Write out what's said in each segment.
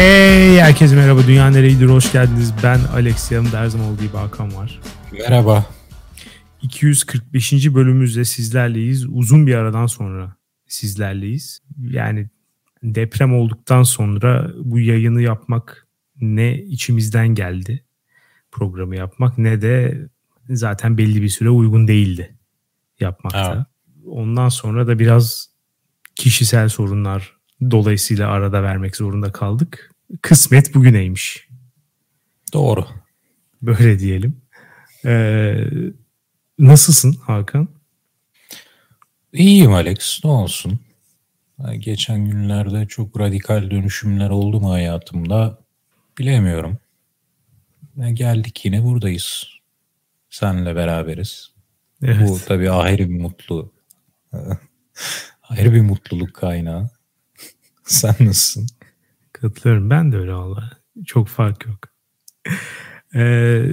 Hey herkese merhaba Dünya Nereyedir hoş geldiniz. Ben Alex yanımda her zaman olduğu gibi Hakan var. Merhaba. 245. bölümümüzde sizlerleyiz. Uzun bir aradan sonra sizlerleyiz. Yani deprem olduktan sonra bu yayını yapmak ne içimizden geldi programı yapmak ne de zaten belli bir süre uygun değildi yapmakta. Evet. Ondan sonra da biraz kişisel sorunlar dolayısıyla arada vermek zorunda kaldık. Kısmet bugüneymiş. Doğru. Böyle diyelim. Ee, nasılsın Hakan? İyiyim Alex. Ne olsun. Geçen günlerde çok radikal dönüşümler oldu mu hayatımda bilemiyorum. Geldik yine buradayız. Senle beraberiz. Evet. Bu tabii ayrı bir mutlu. ayrı bir mutluluk kaynağı. Sen nasılsın? Katılıyorum. Ben de öyle valla. Çok fark yok. Ee,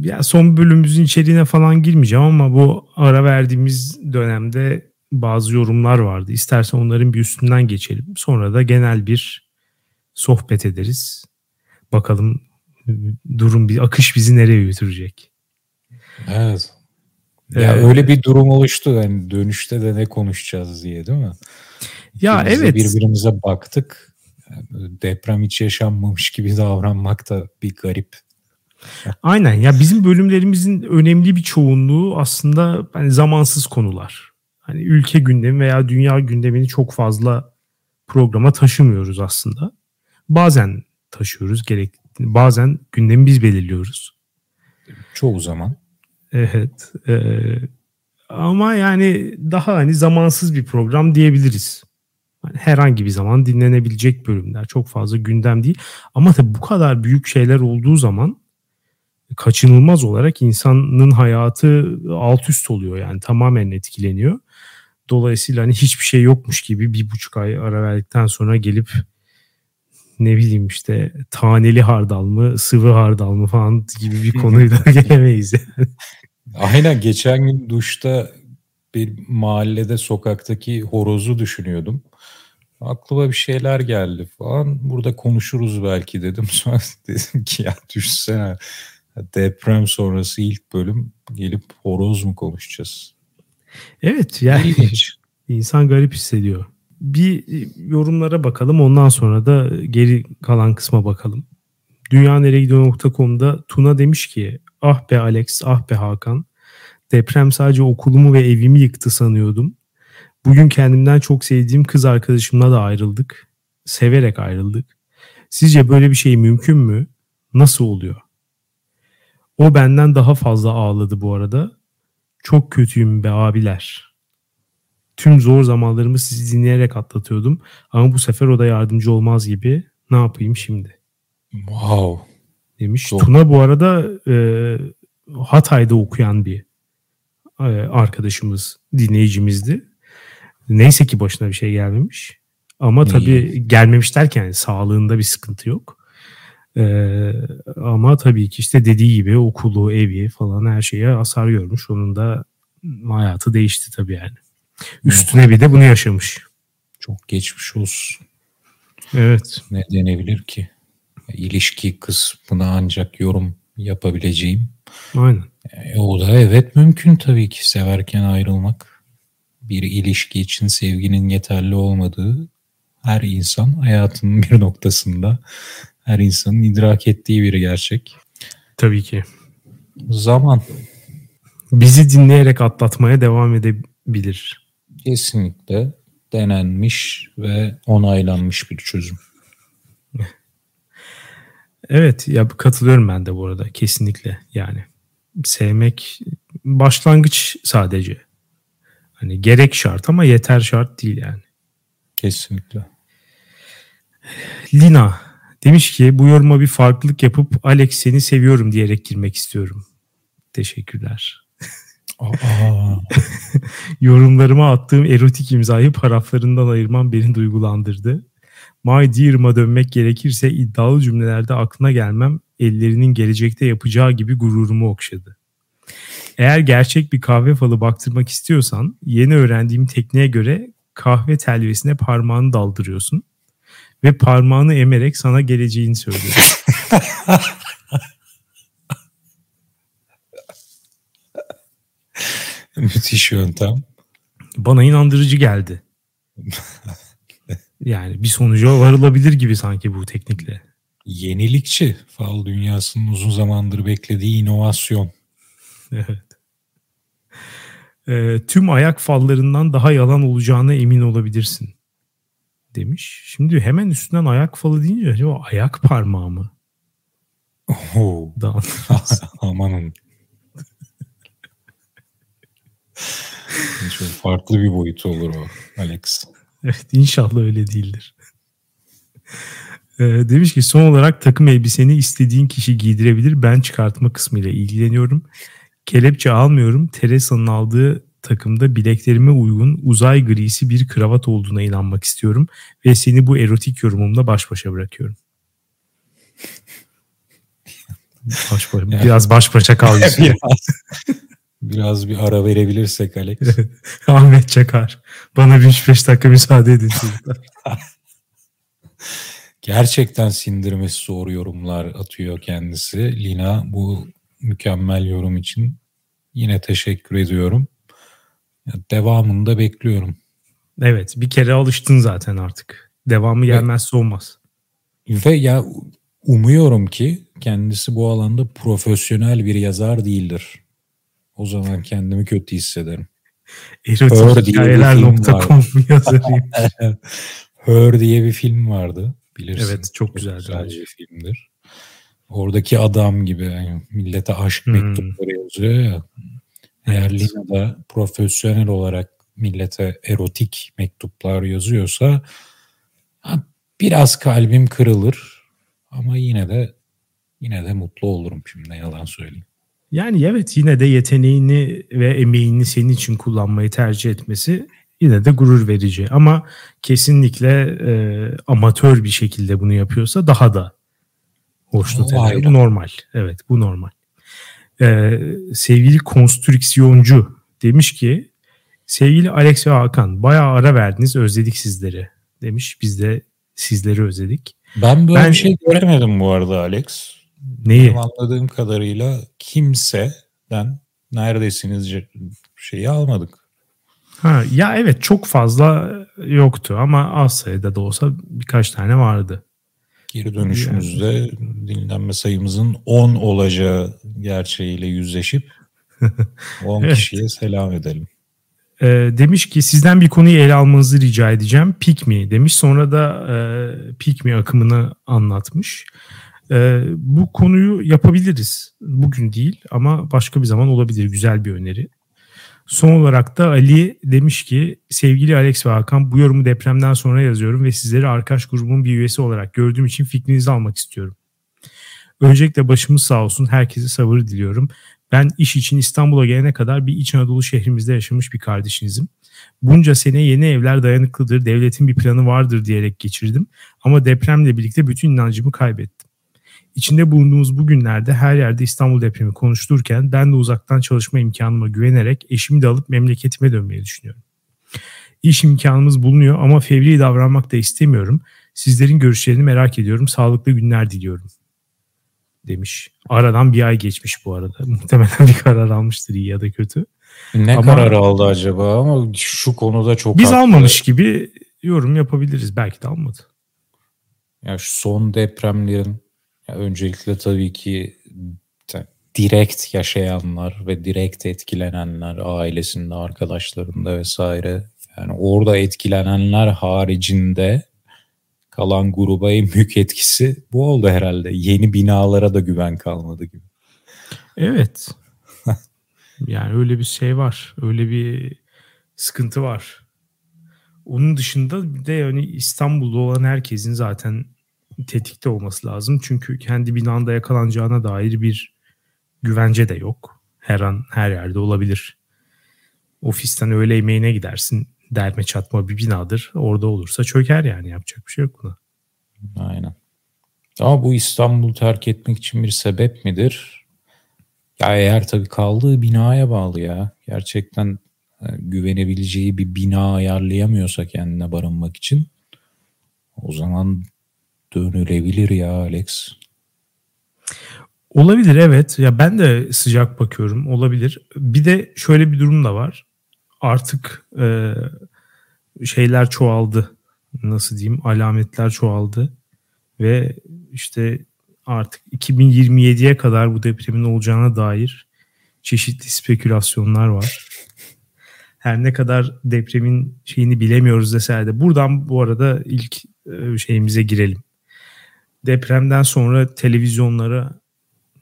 ya son bölümümüzün içeriğine falan girmeyeceğim ama bu ara verdiğimiz dönemde bazı yorumlar vardı. İstersen onların bir üstünden geçelim. Sonra da genel bir sohbet ederiz. Bakalım durum bir akış bizi nereye götürecek. Evet. Ya ee, öyle bir durum oluştu yani dönüşte de ne konuşacağız diye değil mi? Ya Biz evet. Birbirimize baktık. Yani deprem hiç yaşanmamış gibi davranmak da bir garip. Aynen ya bizim bölümlerimizin önemli bir çoğunluğu aslında hani zamansız konular. Hani ülke gündemi veya dünya gündemini çok fazla programa taşımıyoruz aslında. Bazen taşıyoruz gerek bazen gündemi biz belirliyoruz. Çoğu zaman. Evet. E, ama yani daha hani zamansız bir program diyebiliriz. Herhangi bir zaman dinlenebilecek bölümler. Çok fazla gündem değil. Ama tabii bu kadar büyük şeyler olduğu zaman kaçınılmaz olarak insanın hayatı alt üst oluyor yani tamamen etkileniyor. Dolayısıyla hani hiçbir şey yokmuş gibi bir buçuk ay ara verdikten sonra gelip ne bileyim işte taneli hardal mı sıvı hardal mı falan gibi bir konuyla gelemeyiz. Yani. Aynen geçen gün duşta bir mahallede sokaktaki horozu düşünüyordum. Aklıma bir şeyler geldi falan. Burada konuşuruz belki dedim. Sonra dedim ki ya düşsene deprem sonrası ilk bölüm gelip horoz mu konuşacağız? Evet yani İlginç. insan garip hissediyor. Bir yorumlara bakalım ondan sonra da geri kalan kısma bakalım. Dünyaneregidiyor.com'da Tuna demiş ki ah be Alex ah be Hakan deprem sadece okulumu ve evimi yıktı sanıyordum. Bugün kendimden çok sevdiğim kız arkadaşımla da ayrıldık. Severek ayrıldık. Sizce böyle bir şey mümkün mü? Nasıl oluyor? O benden daha fazla ağladı bu arada. Çok kötüyüm be abiler. Tüm zor zamanlarımı sizi dinleyerek atlatıyordum. Ama bu sefer o da yardımcı olmaz gibi. Ne yapayım şimdi? Wow. Demiş. Çok... Tuna bu arada e, Hatay'da okuyan bir e, arkadaşımız, dinleyicimizdi. Neyse ki başına bir şey gelmemiş. Ama tabii gelmemiş derken sağlığında bir sıkıntı yok. Ee, ama tabii ki işte dediği gibi okulu, evi falan her şeye hasar görmüş. Onun da hayatı değişti tabii yani. Üstüne bir de bunu yaşamış. Çok geçmiş olsun. Evet. Ne denebilir ki? İlişki kısmına ancak yorum yapabileceğim. Aynen. E, o da evet mümkün tabii ki severken ayrılmak bir ilişki için sevginin yeterli olmadığı her insan hayatının bir noktasında her insanın idrak ettiği bir gerçek. Tabii ki. Zaman. Bizi dinleyerek atlatmaya devam edebilir. Kesinlikle denenmiş ve onaylanmış bir çözüm. Evet ya katılıyorum ben de bu arada kesinlikle yani sevmek başlangıç sadece Hani gerek şart ama yeter şart değil yani. Kesinlikle. Lina demiş ki bu yoruma bir farklılık yapıp Alex seni seviyorum diyerek girmek istiyorum. Teşekkürler. Yorumlarıma attığım erotik imzayı paraflarından ayırmam beni duygulandırdı. My Dear'ıma dönmek gerekirse iddialı cümlelerde aklına gelmem ellerinin gelecekte yapacağı gibi gururumu okşadı. Eğer gerçek bir kahve falı baktırmak istiyorsan yeni öğrendiğim tekniğe göre kahve telvesine parmağını daldırıyorsun ve parmağını emerek sana geleceğini söylüyor. Müthiş yöntem. Bana inandırıcı geldi. Yani bir sonuca varılabilir gibi sanki bu teknikle. Yenilikçi. Fal dünyasının uzun zamandır beklediği inovasyon. Evet. Ee, tüm ayak fallarından daha yalan olacağına emin olabilirsin demiş. Şimdi hemen üstünden ayak falı deyince acaba ayak parmağı mı? Daha... Amanın. Çok farklı bir boyutu olur o Alex. Evet inşallah öyle değildir. Ee, demiş ki son olarak takım elbiseni istediğin kişi giydirebilir. Ben çıkartma kısmıyla ilgileniyorum. Kelepçe almıyorum. Teresa'nın aldığı takımda bileklerime uygun uzay grisi bir kravat olduğuna inanmak istiyorum. Ve seni bu erotik yorumumla baş başa bırakıyorum. Baş başa, Yani- biraz baş başa kal. biraz, biraz bir ara verebilirsek Alex. Ahmet Çakar. Bana bir 3-5 dakika müsaade edin. Gerçekten sindirmesi zor yorumlar atıyor kendisi. Lina bu mükemmel yorum için yine teşekkür ediyorum. Devamını da bekliyorum. Evet bir kere alıştın zaten artık. Devamı gelmezse olmaz. Ve ya umuyorum ki kendisi bu alanda profesyonel bir yazar değildir. O zaman kendimi kötü hissederim. Erotikhikayeler.com yazarıyım. Her diye bir film vardı. Bilirsin. Evet, çok güzeldi. Güzel bir filmdir. Oradaki adam gibi yani millete aşk Hmm. mektupları yazıyor ya. Eğer Evet. Lina da profesyonel olarak millete erotik mektuplar yazıyorsa ha, biraz kalbim kırılır ama yine de yine de mutlu olurum şimdi yalan söyleyeyim. Yani evet yine de yeteneğini ve emeğini senin için kullanmayı tercih etmesi yine de gurur verici. Ama kesinlikle e, amatör bir şekilde bunu yapıyorsa daha da hoşnut eder. Bu normal. Evet bu normal. E, sevgili konstrüksiyoncu demiş ki sevgili Alex ve Hakan bayağı ara verdiniz özledik sizleri demiş. Biz de sizleri özledik. Ben böyle Ben- bir şey göremedim bu arada Alex. Neyi? Benim anladığım kadarıyla kimseden neredesiniz şeyi almadık. Ha, ya evet çok fazla yoktu ama az sayıda da olsa birkaç tane vardı. Geri dönüşümüzde dinlenme sayımızın 10 olacağı gerçeğiyle yüzleşip 10 Evet. kişiye selam edelim. Ee, demiş ki sizden bir konuyu ele almanızı rica edeceğim. Pick me demiş. Sonra da e, Pick me akımını anlatmış. E, bu konuyu yapabiliriz. Bugün değil ama başka bir zaman olabilir. Güzel bir öneri. Son olarak da Ali demiş ki sevgili Alex ve Hakan bu yorumu depremden sonra yazıyorum ve sizleri arkadaş grubumun bir üyesi olarak gördüğüm için fikrinizi almak istiyorum. Öncelikle başımız sağ olsun. Herkese sabır diliyorum. Ben iş için İstanbul'a gelene kadar bir İç Anadolu şehrimizde yaşamış bir kardeşinizim. Bunca sene yeni evler dayanıklıdır, devletin bir planı vardır diyerek geçirdim. Ama depremle birlikte bütün inancımı kaybettim. İçinde bulunduğumuz bu günlerde her yerde İstanbul depremi konuşulurken ben de uzaktan çalışma imkanıma güvenerek eşimi de alıp memleketime dönmeyi düşünüyorum. İş imkanımız bulunuyor ama fevri davranmak da istemiyorum. Sizlerin görüşlerini merak ediyorum. Sağlıklı günler diliyorum. Demiş. Aradan bir ay geçmiş bu arada. Muhtemelen bir karar almıştır iyi ya da kötü. Ne Ama- karar aldı acaba ama şu konuda çok Biz haklı. almamış gibi yorum yapabiliriz. Belki de almadı. Ya şu son depremlerin ya öncelikle tabii ki direkt yaşayanlar ve direkt etkilenenler ailesinde, arkadaşlarında vesaire yani orada etkilenenler haricinde kalan gruba en büyük etkisi bu oldu herhalde. Yeni binalara da güven kalmadı gibi. Evet. yani öyle bir şey var. Öyle bir sıkıntı var. Onun dışında bir de yani İstanbul'da olan herkesin zaten tetikte olması lazım. Çünkü kendi binanda yakalanacağına dair bir güvence de yok. Her an her yerde olabilir. Ofisten öğle yemeğine gidersin. Derme çatma bir binadır. Orada olursa çöker yani yapacak bir şey yok buna. Aynen. Ama bu İstanbul'u terk etmek için bir sebep midir? Ya eğer tabii kaldığı binaya bağlı ya. Gerçekten e, güvenebileceği bir bina ayarlayamıyorsa kendine barınmak için O zaman dönülebilir ya Alex. Olabilir evet. Ya ben de sıcak bakıyorum. Olabilir. Bir de şöyle bir durum da var. Artık e, şeyler çoğaldı. Nasıl diyeyim? Alametler çoğaldı. Ve işte artık 2027'ye kadar bu depremin olacağına dair çeşitli spekülasyonlar var. Her ne kadar depremin şeyini bilemiyoruz deseler de buradan bu arada ilk e, şeyimize girelim. Depremden sonra televizyonlara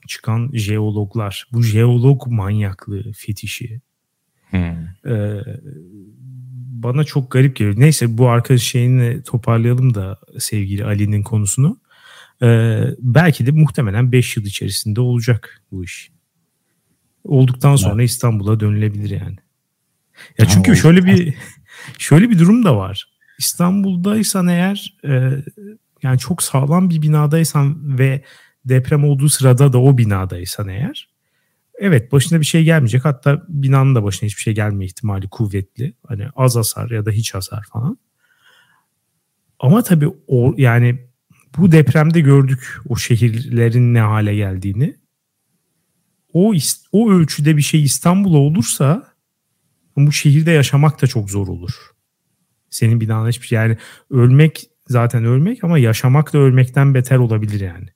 çıkan jeologlar, bu jeolog manyaklığı, fetişi hmm. e, bana çok garip geliyor. Neyse bu arkadaş şeyini toparlayalım da sevgili Ali'nin konusunu. E, belki de muhtemelen 5 yıl içerisinde olacak bu iş. Olduktan sonra evet. İstanbul'a dönülebilir yani. Ya çünkü şöyle bir şöyle bir durum da var. İstanbul'daysan eğer e, yani çok sağlam bir binadaysan ve deprem olduğu sırada da o binadaysan eğer evet başına bir şey gelmeyecek. Hatta binanın da başına hiçbir şey gelme ihtimali kuvvetli. Hani az hasar ya da hiç hasar falan. Ama tabii o yani bu depremde gördük o şehirlerin ne hale geldiğini. O o ölçüde bir şey İstanbul'a olursa bu şehirde yaşamak da çok zor olur. Senin binana hiçbir şey yani ölmek zaten ölmek ama yaşamak da ölmekten beter olabilir yani.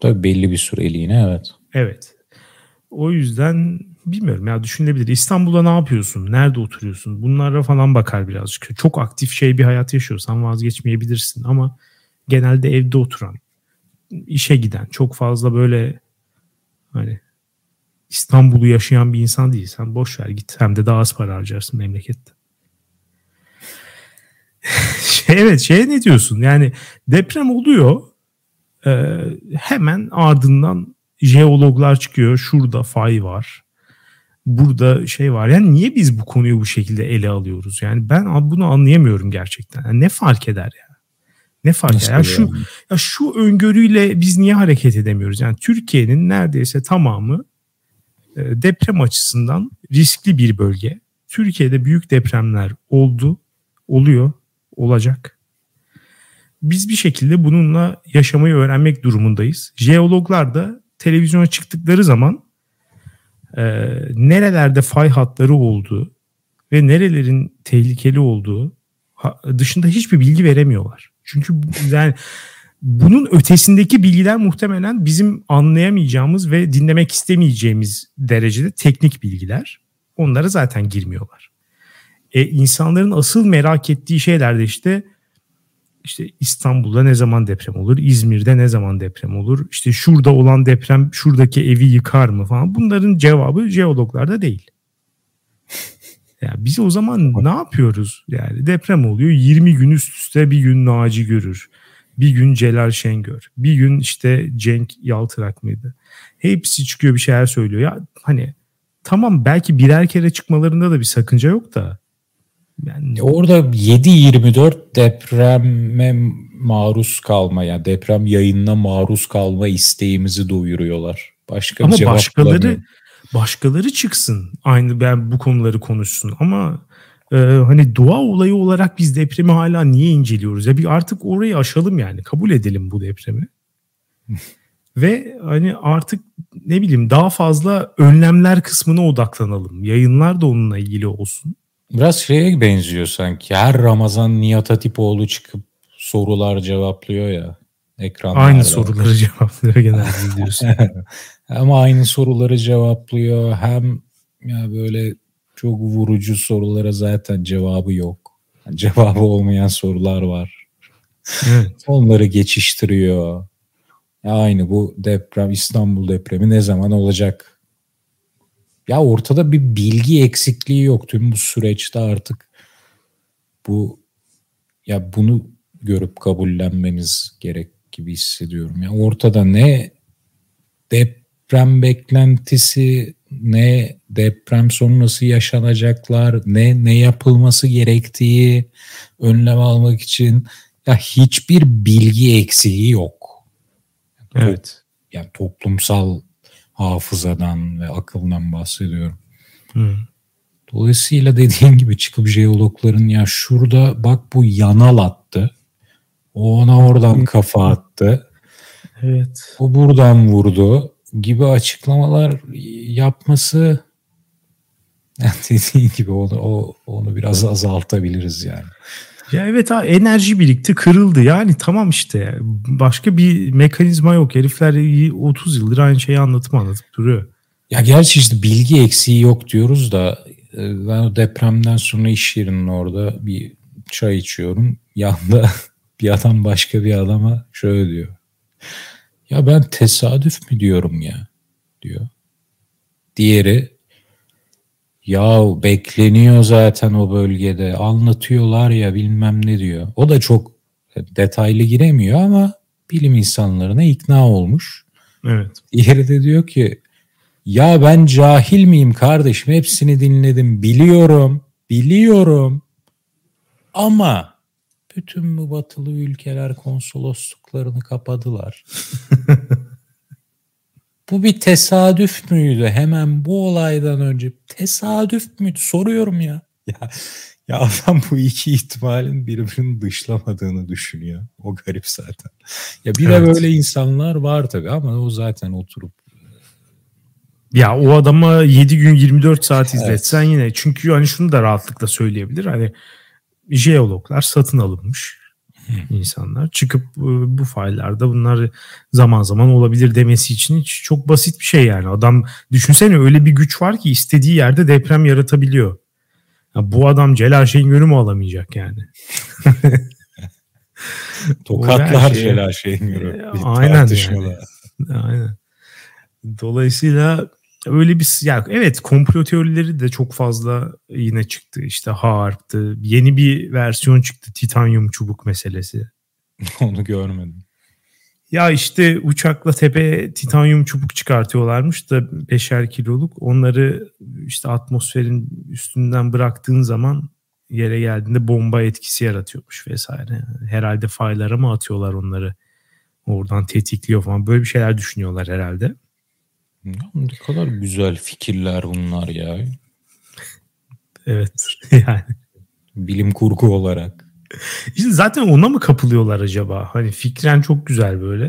Tabii belli bir süreliğine evet. Evet. O yüzden bilmiyorum ya düşünülebilir. İstanbul'da ne yapıyorsun? Nerede oturuyorsun? Bunlara falan bakar birazcık. Çok aktif şey bir hayat yaşıyorsan vazgeçmeyebilirsin ama genelde evde oturan, işe giden, çok fazla böyle hani İstanbul'u yaşayan bir insan değilsen boş ver git. Hem de daha az para harcarsın memlekette. Şey, evet şeye ne diyorsun? Yani deprem oluyor. E, hemen ardından jeologlar çıkıyor. Şurada fay var. Burada şey var. Yani niye biz bu konuyu bu şekilde ele alıyoruz? Yani ben bunu anlayamıyorum gerçekten. Yani ne fark eder ya? Ne fark eder? Yani şu ya şu öngörüyle biz niye hareket edemiyoruz? Yani Türkiye'nin neredeyse tamamı e, deprem açısından riskli bir bölge. Türkiye'de büyük depremler oldu, oluyor, olacak. Biz bir şekilde bununla yaşamayı öğrenmek durumundayız. Jeologlar da televizyona çıktıkları zaman e, nerelerde fay hatları olduğu ve nerelerin tehlikeli olduğu dışında hiçbir bilgi veremiyorlar. Çünkü yani bunun ötesindeki bilgiler muhtemelen bizim anlayamayacağımız ve dinlemek istemeyeceğimiz derecede teknik bilgiler. Onlara zaten girmiyorlar. E, insanların asıl merak ettiği şeyler de işte işte İstanbul'da ne zaman deprem olur, İzmir'de ne zaman deprem olur, işte şurada olan deprem şuradaki evi yıkar mı falan. Bunların cevabı jeologlarda değil. Ya biz o zaman ne yapıyoruz? Yani deprem oluyor 20 gün üst üste bir gün Naci görür. Bir gün Celal Şengör. Bir gün işte Cenk Yaltırak mıydı? Hepsi çıkıyor bir şeyler söylüyor. Ya hani tamam belki birer kere çıkmalarında da bir sakınca yok da. Yani... Orada 7-24 depreme maruz kalma yani deprem yayınına maruz kalma isteğimizi duyuruyorlar. Başka Ama başkaları başkaları çıksın aynı ben bu konuları konuşsun ama e, hani doğa olayı olarak biz depremi hala niye inceliyoruz? Ya bir artık orayı aşalım yani. Kabul edelim bu depremi. Ve hani artık ne bileyim daha fazla önlemler kısmına odaklanalım. Yayınlar da onunla ilgili olsun. Biraz şeye benziyor sanki. Her Ramazan Nihat Hatipoğlu çıkıp sorular cevaplıyor ya ekranlarda. Aynı soruları cevaplıyor genelde diyorsun. hem aynı soruları cevaplıyor hem ya böyle çok vurucu sorulara zaten cevabı yok. Yani cevabı olmayan sorular var. Evet. Onları geçiştiriyor. Aynı bu deprem İstanbul depremi ne zaman olacak? Ya ortada bir bilgi eksikliği yok tüm bu süreçte artık bu ya bunu görüp kabullenmemiz gerek gibi hissediyorum. Ya ortada ne deprem beklentisi ne deprem sonrası yaşanacaklar, ne ne yapılması gerektiği önlem almak için ya hiçbir bilgi eksiği yok. Evet. Yani toplumsal hafızadan ve akıldan bahsediyorum. Hı. Dolayısıyla dediğin gibi çıkıp jeologların ya şurada bak bu yanal attı. O ona oradan kafa attı. Evet. O buradan vurdu gibi açıklamalar yapması yani dediğin gibi onu, o, onu biraz azaltabiliriz yani. Ya evet ha enerji birikti kırıldı yani tamam işte başka bir mekanizma yok herifler 30 yıldır aynı şeyi anlatıp anlatıp duruyor. Ya gerçi işte bilgi eksiği yok diyoruz da e, ben o depremden sonra iş yerinin orada bir çay içiyorum. Yanda bir adam başka bir adama şöyle diyor. Ya ben tesadüf mü diyorum ya diyor. Diğeri ya bekleniyor zaten o bölgede anlatıyorlar ya bilmem ne diyor. O da çok detaylı giremiyor ama bilim insanlarına ikna olmuş. Evet. Diğeri de diyor ki ya ben cahil miyim kardeşim hepsini dinledim biliyorum biliyorum ama bütün bu batılı ülkeler konsolosluklarını kapadılar. bu bir tesadüf müydü? Hemen bu olaydan önce tesadüf müydü? Soruyorum ya. Ya, ya adam bu iki ihtimalin birbirini dışlamadığını düşünüyor. O garip zaten. Ya bir evet. de böyle insanlar var tabii ama o zaten oturup ya o adama 7 gün 24 saat izletsen evet. yine çünkü hani şunu da rahatlıkla söyleyebilir. Hani jeologlar satın alınmış insanlar çıkıp e, bu faillerde bunlar zaman zaman olabilir demesi için hiç çok basit bir şey yani. Adam düşünsene öyle bir güç var ki istediği yerde deprem yaratabiliyor. Ya bu adam Celal Şengör'ü mü alamayacak yani? Tokatlar şey, Celal Şengör'ü. Aynen yani. Aynen. Dolayısıyla öyle bir ya evet komplo teorileri de çok fazla yine çıktı. İşte harptı. Yeni bir versiyon çıktı. Titanyum çubuk meselesi. Onu görmedim. Ya işte uçakla tepe titanyum çubuk çıkartıyorlarmış da beşer kiloluk. Onları işte atmosferin üstünden bıraktığın zaman yere geldiğinde bomba etkisi yaratıyormuş vesaire. Herhalde faylara mı atıyorlar onları? Oradan tetikliyor falan. Böyle bir şeyler düşünüyorlar herhalde. Ne kadar güzel fikirler bunlar ya. Evet yani. Bilim kurgu olarak. İşte zaten ona mı kapılıyorlar acaba? Hani fikren çok güzel böyle.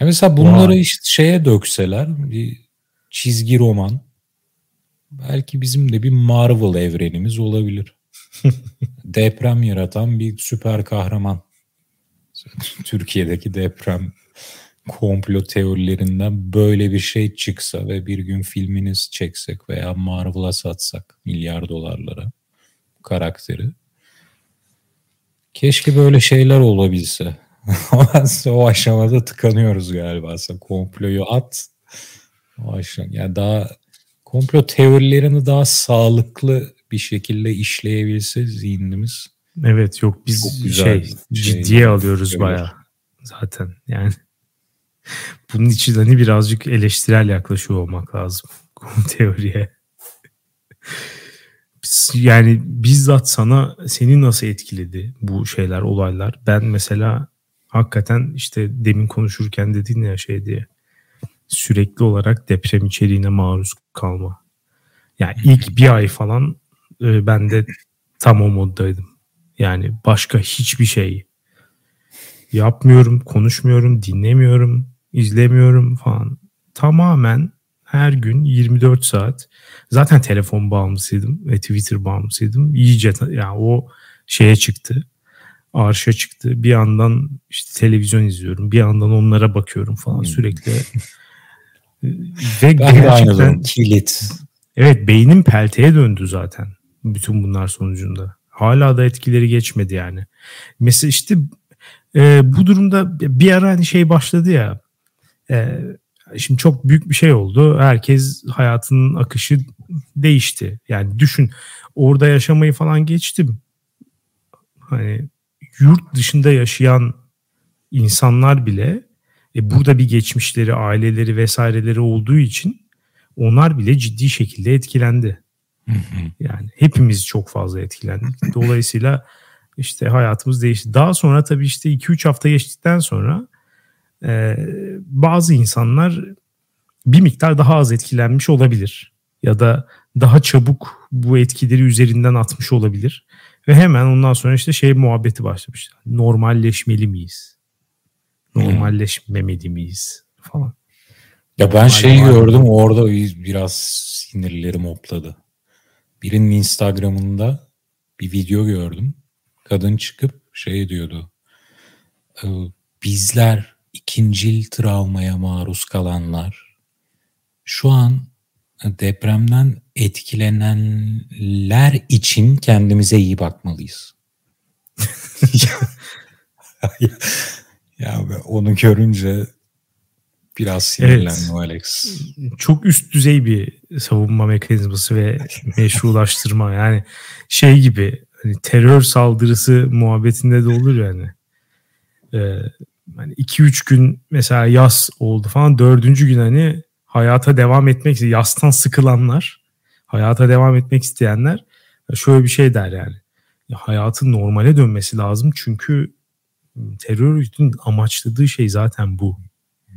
Ya mesela bunları Vay. işte şeye dökseler bir çizgi roman belki bizim de bir Marvel evrenimiz olabilir. deprem yaratan bir süper kahraman. Türkiye'deki deprem komplo teorilerinden böyle bir şey çıksa ve bir gün filminiz çeksek veya Marvel'a satsak milyar dolarlara karakteri. Keşke böyle şeyler olabilse. o aşamada tıkanıyoruz galiba. Aslında komployu at. O aşama, yani daha komplo teorilerini daha sağlıklı bir şekilde işleyebilse zihnimiz. Evet yok biz şey, şey ciddiye alıyoruz baya zaten yani. Bunun için hani birazcık eleştirel yaklaşıyor olmak lazım teoriye. yani bizzat sana seni nasıl etkiledi bu şeyler, olaylar? Ben mesela hakikaten işte demin konuşurken dedin ya şey diye sürekli olarak deprem içeriğine maruz kalma. Yani ilk bir ay falan e, ben de tam o moddaydım. Yani başka hiçbir şey yapmıyorum, konuşmuyorum, dinlemiyorum izlemiyorum falan. Tamamen her gün 24 saat. Zaten telefon bağımlısıydım ve Twitter bağımlısıydım. İyice yani o şeye çıktı. Arşa çıktı. Bir yandan işte televizyon izliyorum. Bir yandan onlara bakıyorum falan hmm. sürekli. ve ben gerçekten kilit. Evet beynim pelteye döndü zaten. Bütün bunlar sonucunda. Hala da etkileri geçmedi yani. Mesela işte e, bu durumda bir ara hani şey başladı ya e, şimdi çok büyük bir şey oldu. Herkes hayatının akışı değişti. Yani düşün orada yaşamayı falan geçtim. Hani yurt dışında yaşayan insanlar bile e, burada bir geçmişleri, aileleri vesaireleri olduğu için onlar bile ciddi şekilde etkilendi. Yani hepimiz çok fazla etkilendik. Dolayısıyla işte hayatımız değişti. Daha sonra tabii işte 2-3 hafta geçtikten sonra e, bazı insanlar bir miktar daha az etkilenmiş olabilir ya da daha çabuk bu etkileri üzerinden atmış olabilir. Ve hemen ondan sonra işte şey muhabbeti başlamış. Normalleşmeli miyiz? Normalleşmemeli miyiz? Falan. Ya ben şey gördüm orada biraz sinirlerim hopladı. Birinin Instagram'ında bir video gördüm. Kadın çıkıp şey diyordu. Ee, bizler ikincil travmaya maruz kalanlar şu an depremden etkilenenler için kendimize iyi bakmalıyız. ya, ya onu görünce biraz sinirlendim evet. Alex. Çok üst düzey bir savunma mekanizması ve meşrulaştırma. Yani şey gibi hani terör saldırısı muhabbetinde de olur yani. Ee, hani 2-3 gün mesela yaz oldu falan. Dördüncü gün hani hayata devam etmek yastan sıkılanlar, hayata devam etmek isteyenler şöyle bir şey der yani. Ya hayatın normale dönmesi lazım çünkü terör örgütünün amaçladığı şey zaten bu.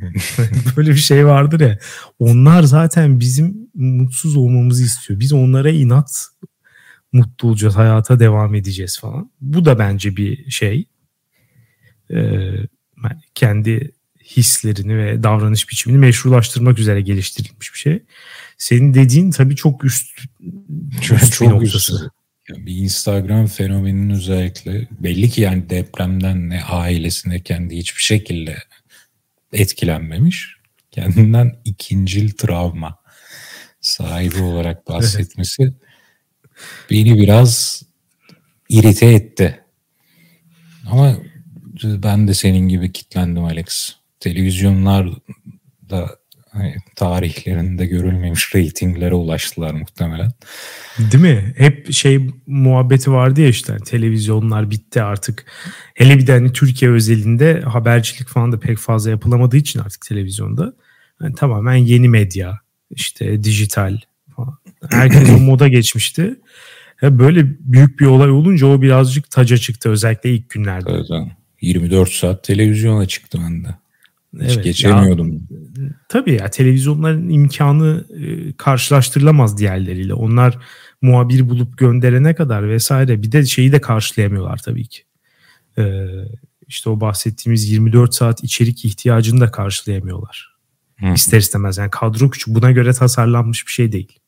Böyle bir şey vardır ya. Onlar zaten bizim mutsuz olmamızı istiyor. Biz onlara inat mutlu olacağız, hayata devam edeceğiz falan. Bu da bence bir şey. Ee, kendi hislerini ve davranış biçimini meşrulaştırmak üzere geliştirilmiş bir şey. Senin dediğin tabii çok üst, çok, üst çok Üst. bir Instagram fenomeninin özellikle belli ki yani depremden ne ailesine kendi hiçbir şekilde etkilenmemiş. Kendinden ikincil travma sahibi olarak bahsetmesi beni biraz irite etti. Ama ben de senin gibi kitlendim Alex. Televizyonlar da hani, tarihlerinde görülmemiş reytinglere ulaştılar muhtemelen. Değil mi? Hep şey muhabbeti vardı ya işte televizyonlar bitti artık. Hele bir de hani Türkiye özelinde habercilik falan da pek fazla yapılamadığı için artık televizyonda. Yani tamamen yeni medya, işte dijital falan. Herkes o moda geçmişti. Böyle büyük bir olay olunca o birazcık taca çıktı özellikle ilk günlerde. Evet, 24 saat televizyona çıktı bende. Hiç evet, geçemiyordum. Ya, tabii ya televizyonların imkanı e, karşılaştırılamaz diğerleriyle. Onlar muhabir bulup gönderene kadar vesaire bir de şeyi de karşılayamıyorlar tabii ki. E, işte o bahsettiğimiz 24 saat içerik ihtiyacını da karşılayamıyorlar. Hı. İster istemez yani kadro küçük buna göre tasarlanmış bir şey değil.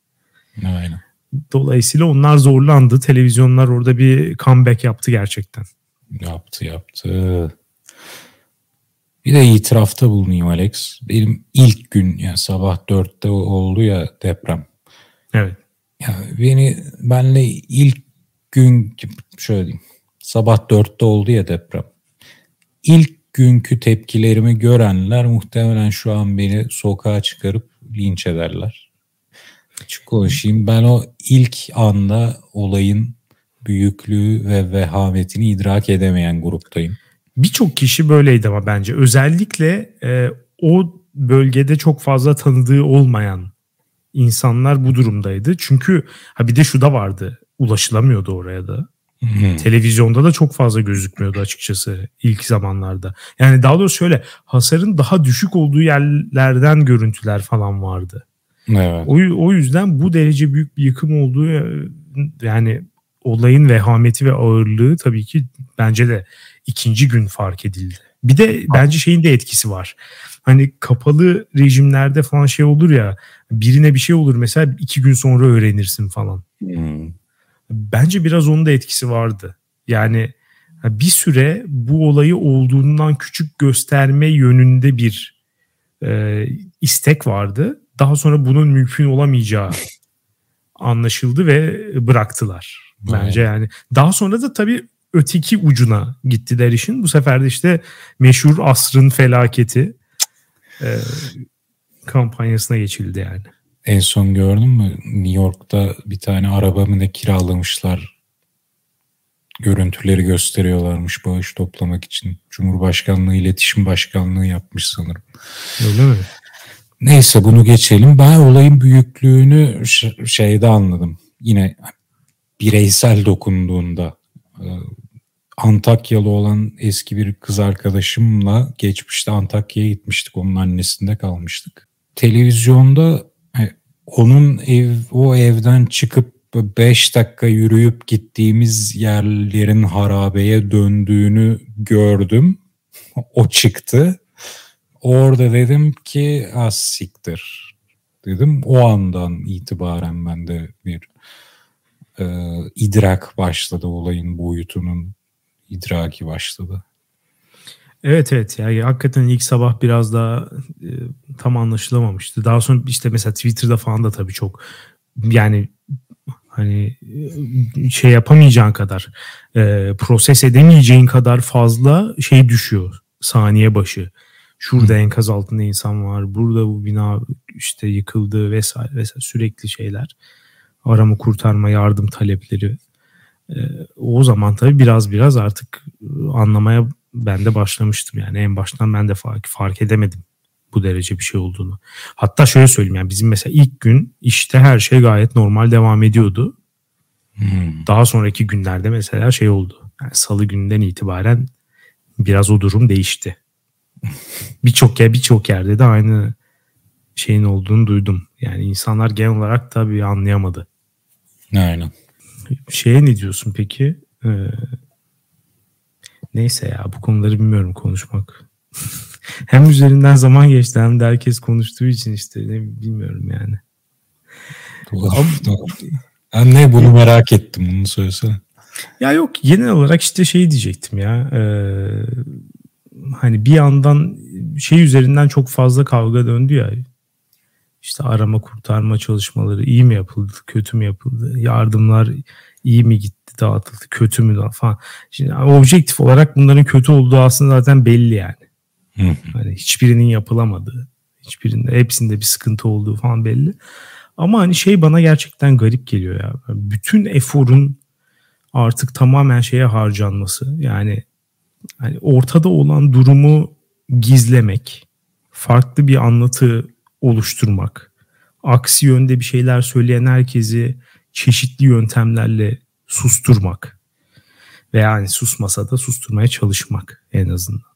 Aynen. Dolayısıyla onlar zorlandı. Televizyonlar orada bir comeback yaptı gerçekten. Yaptı yaptı. Bir de itirafta bulunayım Alex. Benim ilk gün yani sabah dörtte oldu ya deprem. Evet. Ya beni benle ilk gün şöyle diyeyim. Sabah dörtte oldu ya deprem. İlk günkü tepkilerimi görenler muhtemelen şu an beni sokağa çıkarıp linç ederler. Açık konuşayım. Ben o ilk anda olayın büyüklüğü ve vehametini idrak edemeyen gruptayım. Birçok kişi böyleydi ama bence özellikle e, o bölgede çok fazla tanıdığı olmayan insanlar bu durumdaydı. Çünkü ha bir de şu da vardı. Ulaşılamıyordu oraya da. Hmm. Televizyonda da çok fazla gözükmüyordu açıkçası ilk zamanlarda. Yani daha doğrusu şöyle hasarın daha düşük olduğu yerlerden görüntüler falan vardı. Evet. O, o yüzden bu derece büyük bir yıkım olduğu yani olayın vehameti ve ağırlığı tabii ki bence de ikinci gün fark edildi. Bir de bence şeyin de etkisi var. Hani kapalı rejimlerde falan şey olur ya birine bir şey olur mesela iki gün sonra öğrenirsin falan. Hmm. Bence biraz onun da etkisi vardı. Yani bir süre bu olayı olduğundan küçük gösterme yönünde bir e, istek vardı. Daha sonra bunun mümkün olamayacağı anlaşıldı ve bıraktılar. Bence evet. yani. Daha sonra da tabii öteki ucuna gittiler işin. Bu sefer de işte meşhur asrın felaketi e, kampanyasına geçildi yani. En son gördün mü? New York'ta bir tane araba mı ne kiralamışlar. Görüntüleri gösteriyorlarmış bağış toplamak için. Cumhurbaşkanlığı iletişim başkanlığı yapmış sanırım. Öyle mi? Neyse bunu geçelim. Ben olayın büyüklüğünü şeyde anladım. Yine bireysel dokunduğunda e, Antakyalı olan eski bir kız arkadaşımla geçmişte Antakya'ya gitmiştik. Onun annesinde kalmıştık. Televizyonda e, onun ev o evden çıkıp 5 dakika yürüyüp gittiğimiz yerlerin harabeye döndüğünü gördüm. O çıktı. Orada dedim ki az siktir dedim. O andan itibaren bende bir e, idrak başladı olayın boyutunun idraki başladı. Evet evet yani hakikaten ilk sabah biraz daha e, tam anlaşılamamıştı. Daha sonra işte mesela Twitter'da falan da tabii çok yani hani e, şey yapamayacağın kadar e, proses edemeyeceğin kadar fazla şey düşüyor saniye başı. Şurada enkaz altında insan var. Burada bu bina işte yıkıldı vesaire vesaire sürekli şeyler. Arama kurtarma yardım talepleri. E, o zaman tabii biraz biraz artık anlamaya ben de başlamıştım yani en baştan ben de fark, fark edemedim bu derece bir şey olduğunu. Hatta şöyle söyleyeyim yani bizim mesela ilk gün işte her şey gayet normal devam ediyordu. Hmm. Daha sonraki günlerde mesela şey oldu. Yani salı günden itibaren biraz o durum değişti. birçok yer birçok yerde de aynı şeyin olduğunu duydum. Yani insanlar genel olarak tabii anlayamadı. Aynen. Şeye ne diyorsun peki? Ee, neyse ya bu konuları bilmiyorum konuşmak. hem üzerinden zaman geçti hem de herkes konuştuğu için işte ne bilmiyorum yani. Doğru. Ben ne bunu merak ettim bunu söylesene. Ya yok genel olarak işte şey diyecektim ya. E, hani bir yandan şey üzerinden çok fazla kavga döndü ya. İşte arama kurtarma çalışmaları iyi mi yapıldı, kötü mü yapıldı? Yardımlar iyi mi gitti, dağıtıldı, kötü mü falan. Şimdi objektif olarak bunların kötü olduğu aslında zaten belli yani. hani hiçbirinin yapılamadığı, hiçbirinde hepsinde bir sıkıntı olduğu falan belli. Ama hani şey bana gerçekten garip geliyor ya. Bütün eforun artık tamamen şeye harcanması. Yani hani ortada olan durumu gizlemek, farklı bir anlatı oluşturmak, aksi yönde bir şeyler söyleyen herkesi çeşitli yöntemlerle susturmak ve yani susmasa da susturmaya çalışmak en azından.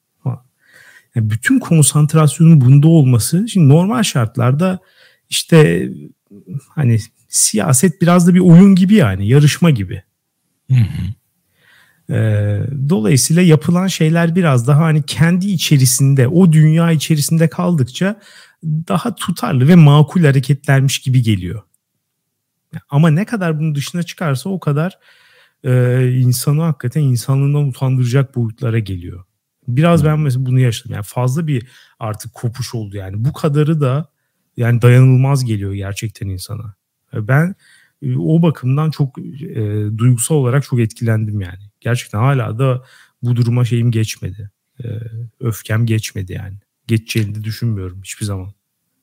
Yani bütün konsantrasyonun bunda olması şimdi normal şartlarda işte hani siyaset biraz da bir oyun gibi yani yarışma gibi. Hı hı. Ee, dolayısıyla yapılan şeyler biraz daha hani kendi içerisinde o dünya içerisinde kaldıkça daha tutarlı ve makul hareketlermiş gibi geliyor. Ama ne kadar bunun dışına çıkarsa o kadar e, insanı hakikaten insanlığından utandıracak boyutlara geliyor. Biraz ben mesela bunu yaşadım. Yani fazla bir artık kopuş oldu yani. Bu kadarı da yani dayanılmaz geliyor gerçekten insana. Ben e, o bakımdan çok e, duygusal olarak çok etkilendim yani. Gerçekten hala da bu duruma şeyim geçmedi. E, öfkem geçmedi yani. Geçeceğini düşünmüyorum hiçbir zaman.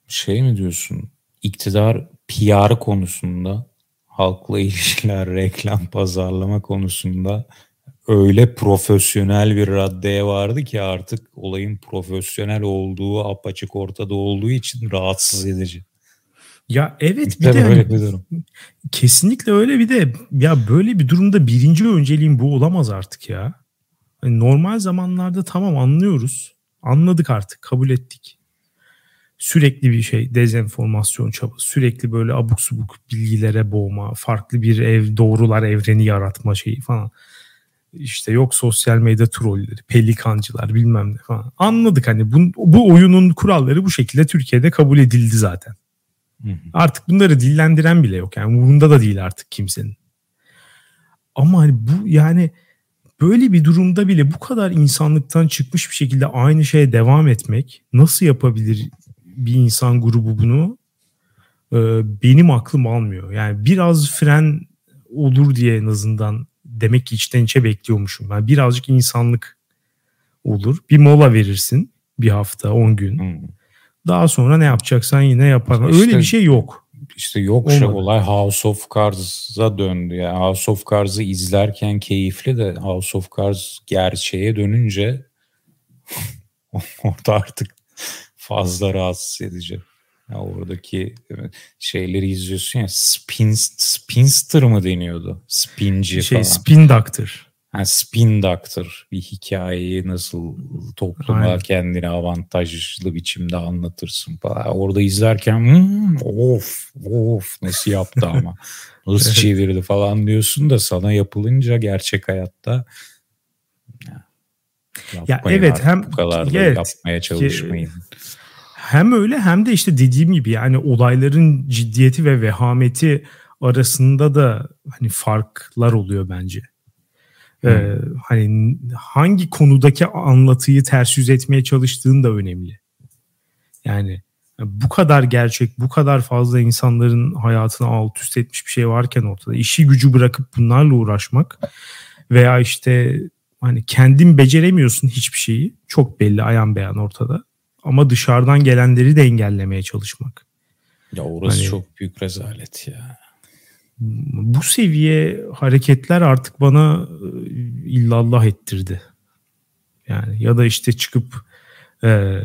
Şey mi diyorsun? İktidar PR konusunda halkla ilişkiler, reklam, pazarlama konusunda öyle profesyonel bir raddeye vardı ki artık olayın profesyonel olduğu apaçık ortada olduğu için rahatsız edici. Ya evet bir de öyle bir durum. kesinlikle öyle bir de ya böyle bir durumda birinci önceliğim bu olamaz artık ya. Yani normal zamanlarda tamam anlıyoruz. Anladık artık kabul ettik. Sürekli bir şey dezenformasyon çabası, sürekli böyle abuk subuk bilgilere boğma, farklı bir ev doğrular evreni yaratma şeyi falan işte yok sosyal medya trolleri, pelikancılar bilmem ne falan. Anladık hani bu, bu oyunun kuralları bu şekilde Türkiye'de kabul edildi zaten. Hı hı. Artık bunları dillendiren bile yok. Yani umurunda da değil artık kimsenin. Ama hani bu yani böyle bir durumda bile bu kadar insanlıktan çıkmış bir şekilde aynı şeye devam etmek nasıl yapabilir bir insan grubu bunu? Ee, benim aklım almıyor. Yani biraz fren olur diye en azından demek ki içten içe bekliyormuşum. Ben birazcık insanlık olur. Bir mola verirsin bir hafta, on gün. Hmm. Daha sonra ne yapacaksan yine yapar. İşte, Öyle bir şey yok. İşte yok şey olay House of Cards'a döndü. Yani House of Cards'ı izlerken keyifli de House of Cards gerçeğe dönünce orada artık fazla rahatsız edici. Ya oradaki şeyleri izliyorsun ya spin, spinster mı deniyordu? Spinci şey, falan. Spin Doctor. Yani spin doctor bir hikayeyi nasıl topluma Aynen. kendine avantajlı biçimde anlatırsın falan. Orada izlerken hmm, of of nasıl yaptı ama nasıl çevirdi falan diyorsun da sana yapılınca gerçek hayatta ya evet hem bu kadar da evet, yapmaya çalışmayın. Hem öyle hem de işte dediğim gibi yani olayların ciddiyeti ve vehameti arasında da hani farklar oluyor bence. Ee, hani hangi konudaki anlatıyı ters yüz etmeye çalıştığın da önemli. Yani bu kadar gerçek, bu kadar fazla insanların hayatını alt üst etmiş bir şey varken ortada işi gücü bırakıp bunlarla uğraşmak veya işte hani kendin beceremiyorsun hiçbir şeyi çok belli ayan beyan ortada ama dışarıdan gelenleri de engellemeye çalışmak. Ya orası hani, çok büyük rezalet ya bu seviye hareketler artık bana e, illallah ettirdi. Yani ya da işte çıkıp e,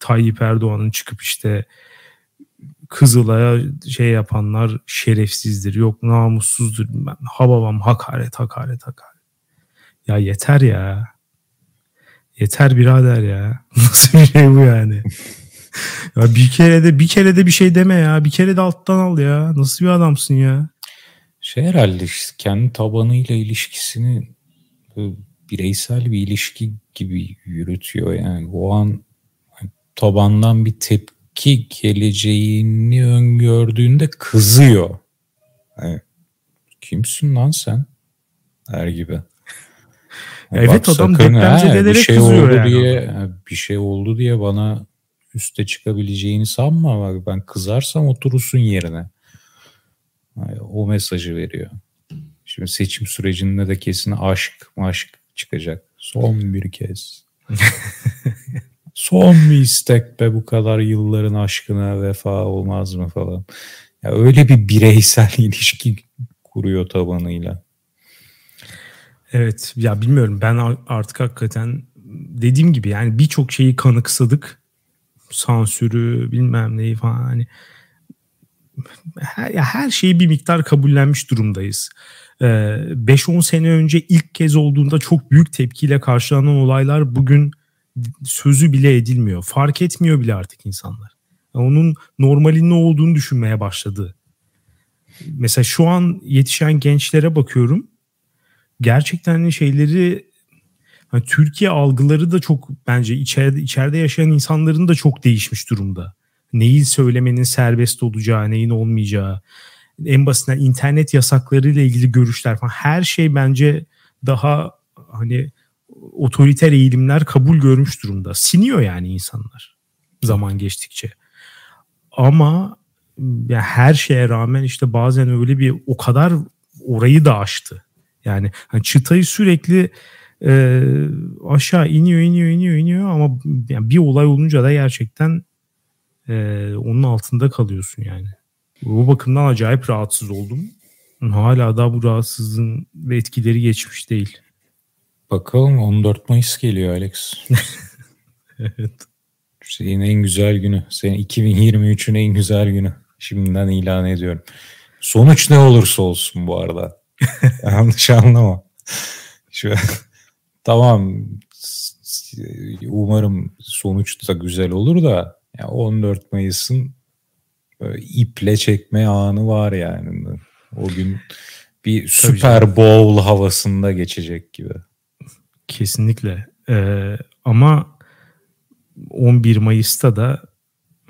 Tayyip Erdoğan'ın çıkıp işte Kızılay'a şey yapanlar şerefsizdir, yok namussuzdur. Ben hababam hakaret, hakaret, hakaret. Ya yeter ya. Yeter birader ya. Nasıl bir şey bu yani? ya bir kere de bir kere de bir şey deme ya. Bir kere de alttan al ya. Nasıl bir adamsın ya? Şey herhalde işte kendi tabanıyla ilişkisini bireysel bir ilişki gibi yürütüyor yani. O an tabandan bir tepki geleceğini öngördüğünde kızıyor. Yani, kimsin lan sen? Der gibi. evet Bak, adam depremzedelere bir şey kızıyor oldu yani. diye bir şey oldu diye bana üste çıkabileceğini sanma. Bak ben kızarsam oturursun yerine. O mesajı veriyor. Şimdi seçim sürecinde de kesin aşk aşk çıkacak. Son bir kez. Son bir istek be bu kadar yılların aşkına vefa olmaz mı falan. Ya öyle bir bireysel ilişki kuruyor tabanıyla. Evet ya bilmiyorum ben artık hakikaten dediğim gibi yani birçok şeyi kanıksadık sansürü bilmem neyi falan hani her, her şeyi bir miktar kabullenmiş durumdayız. 5-10 ee, sene önce ilk kez olduğunda çok büyük tepkiyle karşılanan olaylar bugün sözü bile edilmiyor. Fark etmiyor bile artık insanlar. Onun normalin ne olduğunu düşünmeye başladı. Mesela şu an yetişen gençlere bakıyorum. Gerçekten şeyleri hani Türkiye algıları da çok bence içeride içeride yaşayan insanların da çok değişmiş durumda. Neyi söylemenin serbest olacağı, neyin olmayacağı, en basitinden internet yasakları ile ilgili görüşler falan her şey bence daha hani otoriter eğilimler kabul görmüş durumda. Siniyor yani insanlar zaman geçtikçe. Ama ya her şeye rağmen işte bazen öyle bir o kadar orayı da aştı. Yani hani çıtayı sürekli e, aşağı iniyor iniyor iniyor iniyor ama yani bir olay olunca da gerçekten e, onun altında kalıyorsun yani. Bu bakımdan acayip rahatsız oldum. Hala da bu rahatsızlığın ve etkileri geçmiş değil. Bakalım 14 Mayıs geliyor Alex. evet. Senin en güzel günü. Senin 2023'ün en güzel günü. Şimdiden ilan ediyorum. Sonuç ne olursa olsun bu arada. Yanlış anlama. Şu tamam umarım sonuç da güzel olur da ya 14 Mayıs'ın iple çekme anı var yani. O gün bir Super Bowl havasında geçecek gibi. Kesinlikle. Ee, ama 11 Mayıs'ta da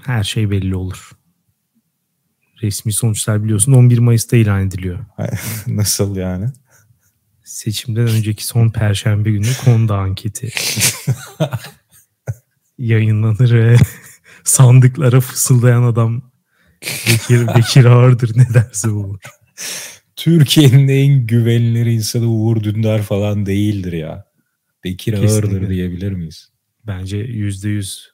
her şey belli olur. Resmi sonuçlar biliyorsun 11 Mayıs'ta ilan ediliyor. Nasıl yani? Seçimden önceki son perşembe günü konuda anketi yayınlanır ve sandıklara fısıldayan adam Bekir, Bekir Ağırdır ne derse olur. Türkiye'nin en güvenilir insanı Uğur Dündar falan değildir ya. Bekir Kesinlikle. Ağırdır diyebilir miyiz? Bence yüzde yüz.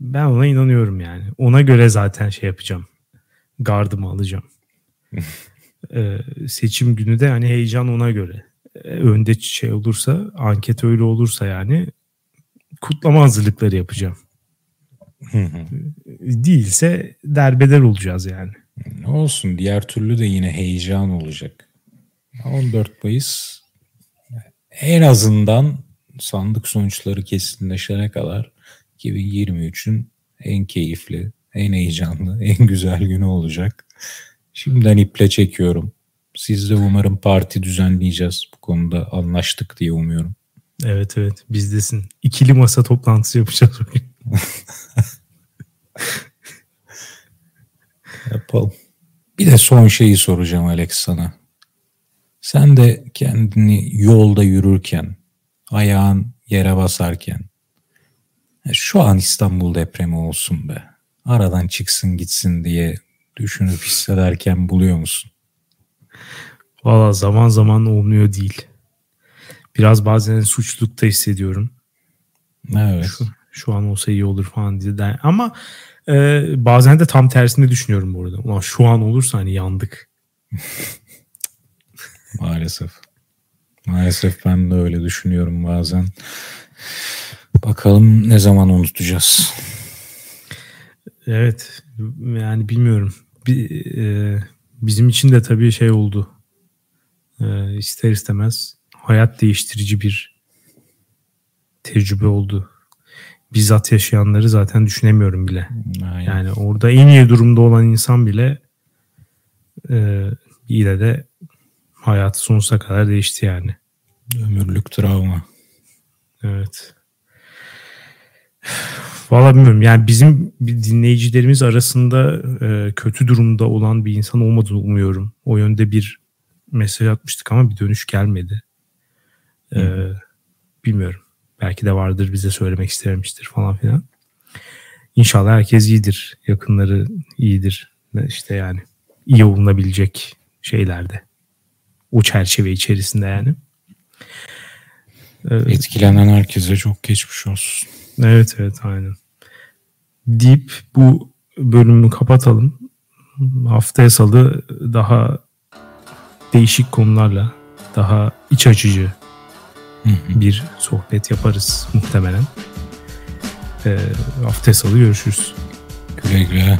Ben ona inanıyorum yani. Ona göre zaten şey yapacağım. Gardımı alacağım. e, seçim günü de hani heyecan ona göre. E, önde şey olursa, anket öyle olursa yani kutlama hazırlıkları yapacağım. Değilse derbeder olacağız yani. Ne olsun diğer türlü de yine heyecan olacak. 14 Mayıs en azından sandık sonuçları kesinleşene kadar 2023'ün en keyifli, en heyecanlı, en güzel günü olacak. Şimdiden iple çekiyorum. Siz de umarım parti düzenleyeceğiz. Bu konuda anlaştık diye umuyorum. Evet evet bizdesin. İkili masa toplantısı yapacağız bugün. Yapalım. Bir de son şeyi soracağım Alex sana. Sen de kendini yolda yürürken, ayağın yere basarken, şu an İstanbul depremi olsun be, aradan çıksın gitsin diye düşünüp hissederken buluyor musun? Valla zaman zaman olmuyor değil. Biraz bazen suçlulukta hissediyorum. Evet. Şu, şu an olsa iyi olur falan diye. Ama e, bazen de tam tersini düşünüyorum bu arada. Ulan şu an olursa hani yandık. Maalesef. Maalesef ben de öyle düşünüyorum bazen. Bakalım ne zaman unutacağız. Evet. Yani bilmiyorum. Bir, e, bizim için de tabii şey oldu. E, ister istemez hayat değiştirici bir tecrübe oldu. Bizzat yaşayanları zaten düşünemiyorum bile. Aynen. Yani orada en iyi durumda olan insan bile e, yine de hayatı sonsuza kadar değişti yani. Ömürlük travma. Evet. Valla bilmiyorum yani bizim dinleyicilerimiz arasında e, kötü durumda olan bir insan olmadığını umuyorum. O yönde bir mesaj atmıştık ama bir dönüş gelmedi. E, bilmiyorum. Belki de vardır bize söylemek istememiştir falan filan. İnşallah herkes iyidir. Yakınları iyidir. İşte yani iyi olunabilecek şeylerde. O çerçeve içerisinde yani. Evet. Etkilenen herkese çok geçmiş olsun. Evet evet aynen. Deyip bu bölümü kapatalım. Haftaya salı daha değişik konularla daha iç açıcı bir sohbet yaparız muhtemelen. E, haftaya salı görüşürüz. Güle güle.